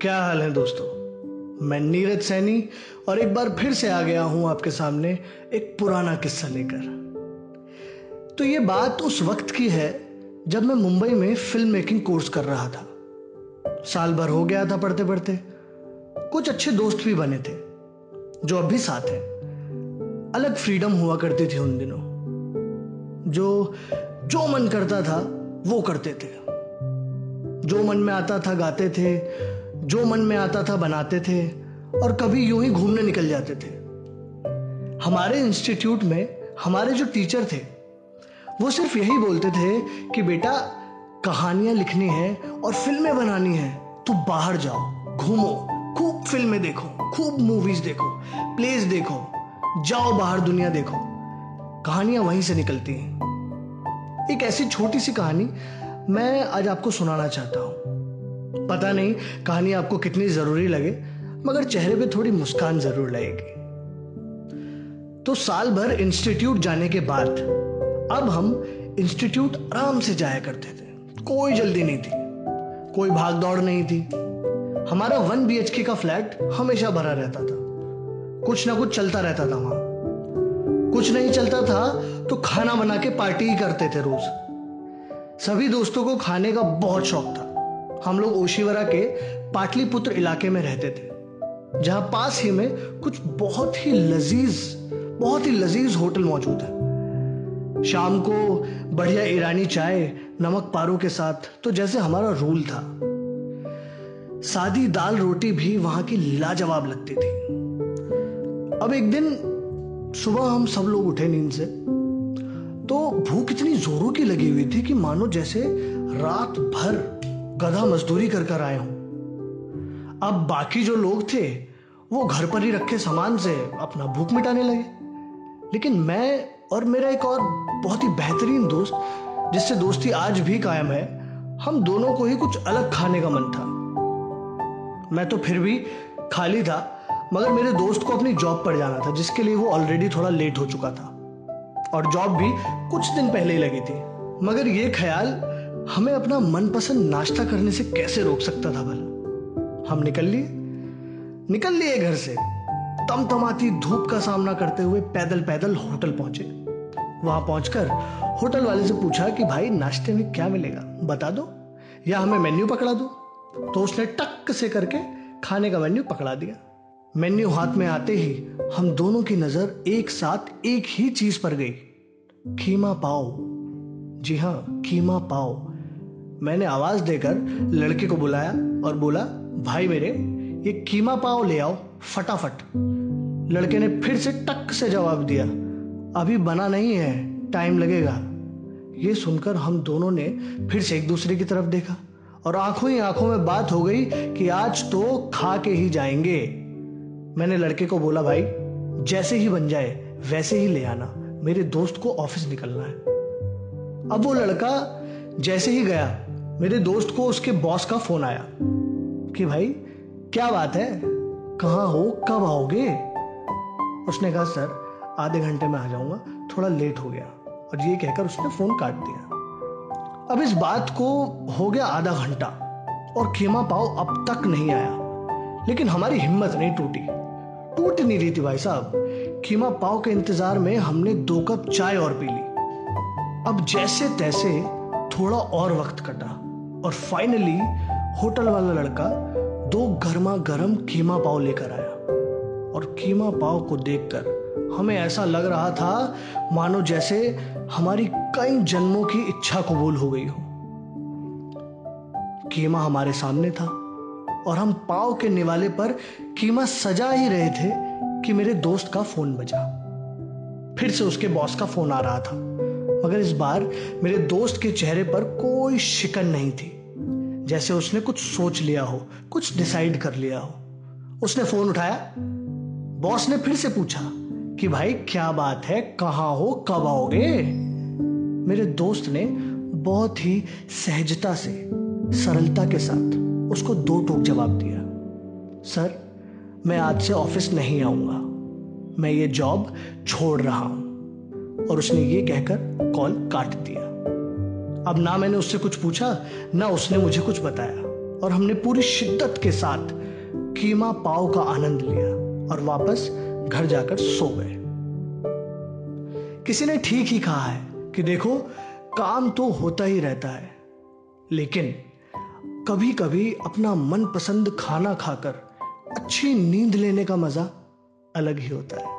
क्या हाल है दोस्तों? मैं नीरज सैनी और एक बार फिर से आ गया हूँ आपके सामने एक पुराना किस्सा लेकर। तो ये बात उस वक्त की है जब मैं मुंबई में फ़िल्म मेकिंग कोर्स कर रहा था। साल भर हो गया था पढ़ते पढ़ते कुछ अच्छे दोस्त भी बने थे, जो अब भी साथ हैं। अलग फ्रीडम हुआ करती थी उन दिनों। जो जो मन करता था, वो करते थे। जो मन में आता था, गाते थे। जो मन में आता था बनाते थे और कभी यूँ ही घूमने निकल जाते थे। हमारे इंस्टीट्यूट में हमारे जो टीचर थे, वो सिर्फ़ यही बोलते थे कि बेटा, कहानियाँ लिखनी है और फ़िल्में बनानी है तो बाहर जाओ, घूमो, खूब फ़िल्में देखो, खूब मूवीज़ देखो प्लेस देखो, जाओ बाहर दुनिया देखो। कहानियाँ वहीं से निकलती हैं। एक ऐसी छोटी सी कहानी मैं आज आपको सुनाना चाहता हूँ। पता नहीं कहानी आपको कितनी ज़रूरी लगे, मगर चेहरे पे थोड़ी मुस्कान ज़रूर लगेगी। तो साल भर इंस्टीट्यूट जाने के बाद, अब हम इंस्टीट्यूट आराम से जाया करते थे। कोई जल्दी नहीं थी, कोई भाग दौड़ नहीं थी। हमारा वन बी का फ्लैट हमेशा भरा रहता था। कुछ ना कुछ चलता रहता था वहाँ। कुछ नहीं चलता था तो खाना बना के पार्टी ही करते थे रोज। सभी दोस्तों को खाने का बहुत शौक था। हम लोग ओशिवरा के पाटलिपुत्र इलाके में रहते थे, जहाँ पास ही में कुछ बहुत ही लजीज, बहुत ही लजीज होटल मौजूद है। शाम को बढ़िया ईरानी चाय, नमक पारो के साथ तो जैसे हमारा रूल था। सादी दाल रोटी भी वहाँ की लाजवाब लगती थी। अब एक दिन सुबह हम सब लोग उठे नींद से तो भूख इतनी जोरों की लगी हुई थी कि मानो जैसे रात भर गधा मजदूरी कर कर आए हों। अब बाकी जो लोग थे, वो घर पर ही रखे सामान से अपना भूख मिटाने लगे। लेकिन मैं और मेरा एक और बहुत ही बेहतरीन दोस्त, जिससे दोस्ती आज भी कायम है, हम दोनों को ही कुछ अलग खाने का मन था। मैं तो फिर भी खाली था, मगर मेरे दोस्त को अपनी जॉब पर जाना था, जिसके लिए वो ऑलरेडी थोड़ा लेट हो चुका था। और जॉब भी कुछ दिन पहले ही लगी थी। मगर ये ख्याल हमें अपना मनपसंद नाश्ता करने से कैसे रोक सकता था भला? हम निकल लिए। निकल लिए घर से। तमतमाती धूप का सामना करते हुए पैदल पैदल होटल पहुँचे। वहाँ पहुंचकर होटल वाले से पूछा कि भाई, नाश्ते में क्या मिलेगा? बता दो। या हमें मेन्यू पकड़ा दो। तो उसने टक से करके खाने का मेन्यू पकड़ा दिया। मेन्यू हाथ में आते ही हम दोनों की नज़र एक साथ एक ही चीज़ पर गई। खीमा पाओ जी हाँ खीमा पाओ मैंने आवाज़ देकर लड़के को बुलाया और बोला, भाई मेरे, ये कीमा पाव ले आओ, फटाफट. लड़के ने फिर से टक से जवाब दिया, अभी बना नहीं है, टाइम लगेगा। ये सुनकर हम दोनों ने फिर से एक दूसरे की तरफ़ देखा और आँखों ही आँखों में बात हो गई कि आज तो खा के ही जाएँगे। मैंने लड़के को बोला, भाई, जैसे ही बन जाए, वैसे ही ले आना, मेरे दोस्त को ऑफ़िस निकलना है। अब वो लड़का जैसे ही गया मेरे दोस्त को उसके बॉस का फ़ोन आया कि भाई, क्या बात है? कहाँ हो? कब आओगे? उसने कहा, सर, आधे घंटे में आ जाऊँगा। थोड़ा लेट हो गया। और ये कहकर उसने फ़ोन काट दिया। अब इस बात को हो गया आधा घंटा और खेमा पाओ अब तक नहीं आया। लेकिन हमारी हिम्मत नहीं टूटी। टूट नहीं रही थी भाई साहब। खीमा पाव के इंतज़ार में हमने दो कप चाय और पी ली। अब जैसे तैसे थोड़ा और वक्त कटा। और फाइनली होटल वाला लड़का दो गर्मा गर्म कीमा पाव लेकर आया। और कीमा पाव को देखकर हमें ऐसा लग रहा था, मानो जैसे हमारी कई जन्मों की इच्छा कबूल हो गई हो। कीमा हमारे सामने था और हम पाव के निवाले पर कीमा सजा ही रहे थे कि मेरे दोस्त का फ़ोन बजा। फिर से उसके बॉस का फ़ोन आ रहा था। मगर इस बार मेरे दोस्त के चेहरे पर कोई शिकन नहीं थी। जैसे उसने कुछ सोच लिया हो, कुछ डिसाइड कर लिया हो। उसने फ़ोन उठाया। बॉस ने फिर से पूछा कि भाई, क्या बात है? कहाँ हो? कब आओगे? मेरे दोस्त ने बहुत ही सहजता से, सरलता के साथ उसको दो टोक जवाब दिया। सर, मैं आज से ऑफ़िस नहीं आऊँगा। मैं ये जॉब छोड़ रहा हूँ। और उसने ये कहकर कॉल काट दिया। अब ना मैंने उससे कुछ पूछा, ना उसने मुझे कुछ बताया और हमने पूरी शिद्दत के साथ कीमा पाव का आनंद लिया और वापस घर जाकर सो गए। किसी ने ठीक ही कहा है कि देखो, काम तो होता ही रहता है, लेकिन कभी कभी अपना मनपसंद खाना खाकर अच्छी नींद लेने का मज़ा अलग ही होता है।